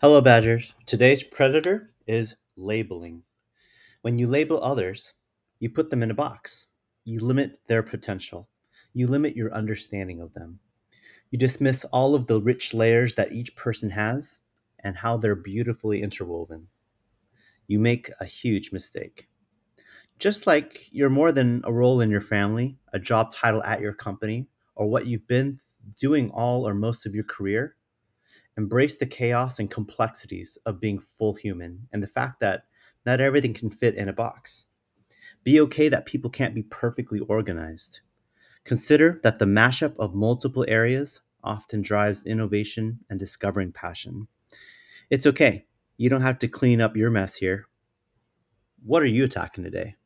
Hello, Badgers. Today's predator is labeling. When you label others, you put them in a box. You limit their potential. You limit your understanding of them. You dismiss all of the rich layers that each person has and how they're beautifully interwoven. You make a huge mistake. Just like you're more than a role in your family, a job title at your company, or what you've been doing all or most of your career, Embrace the chaos and complexities of being full human and the fact that not everything can fit in a box. Be okay that people can't be perfectly organized. Consider that the mashup of multiple areas often drives innovation and discovering passion. It's okay. You don't have to clean up your mess here. What are you attacking today?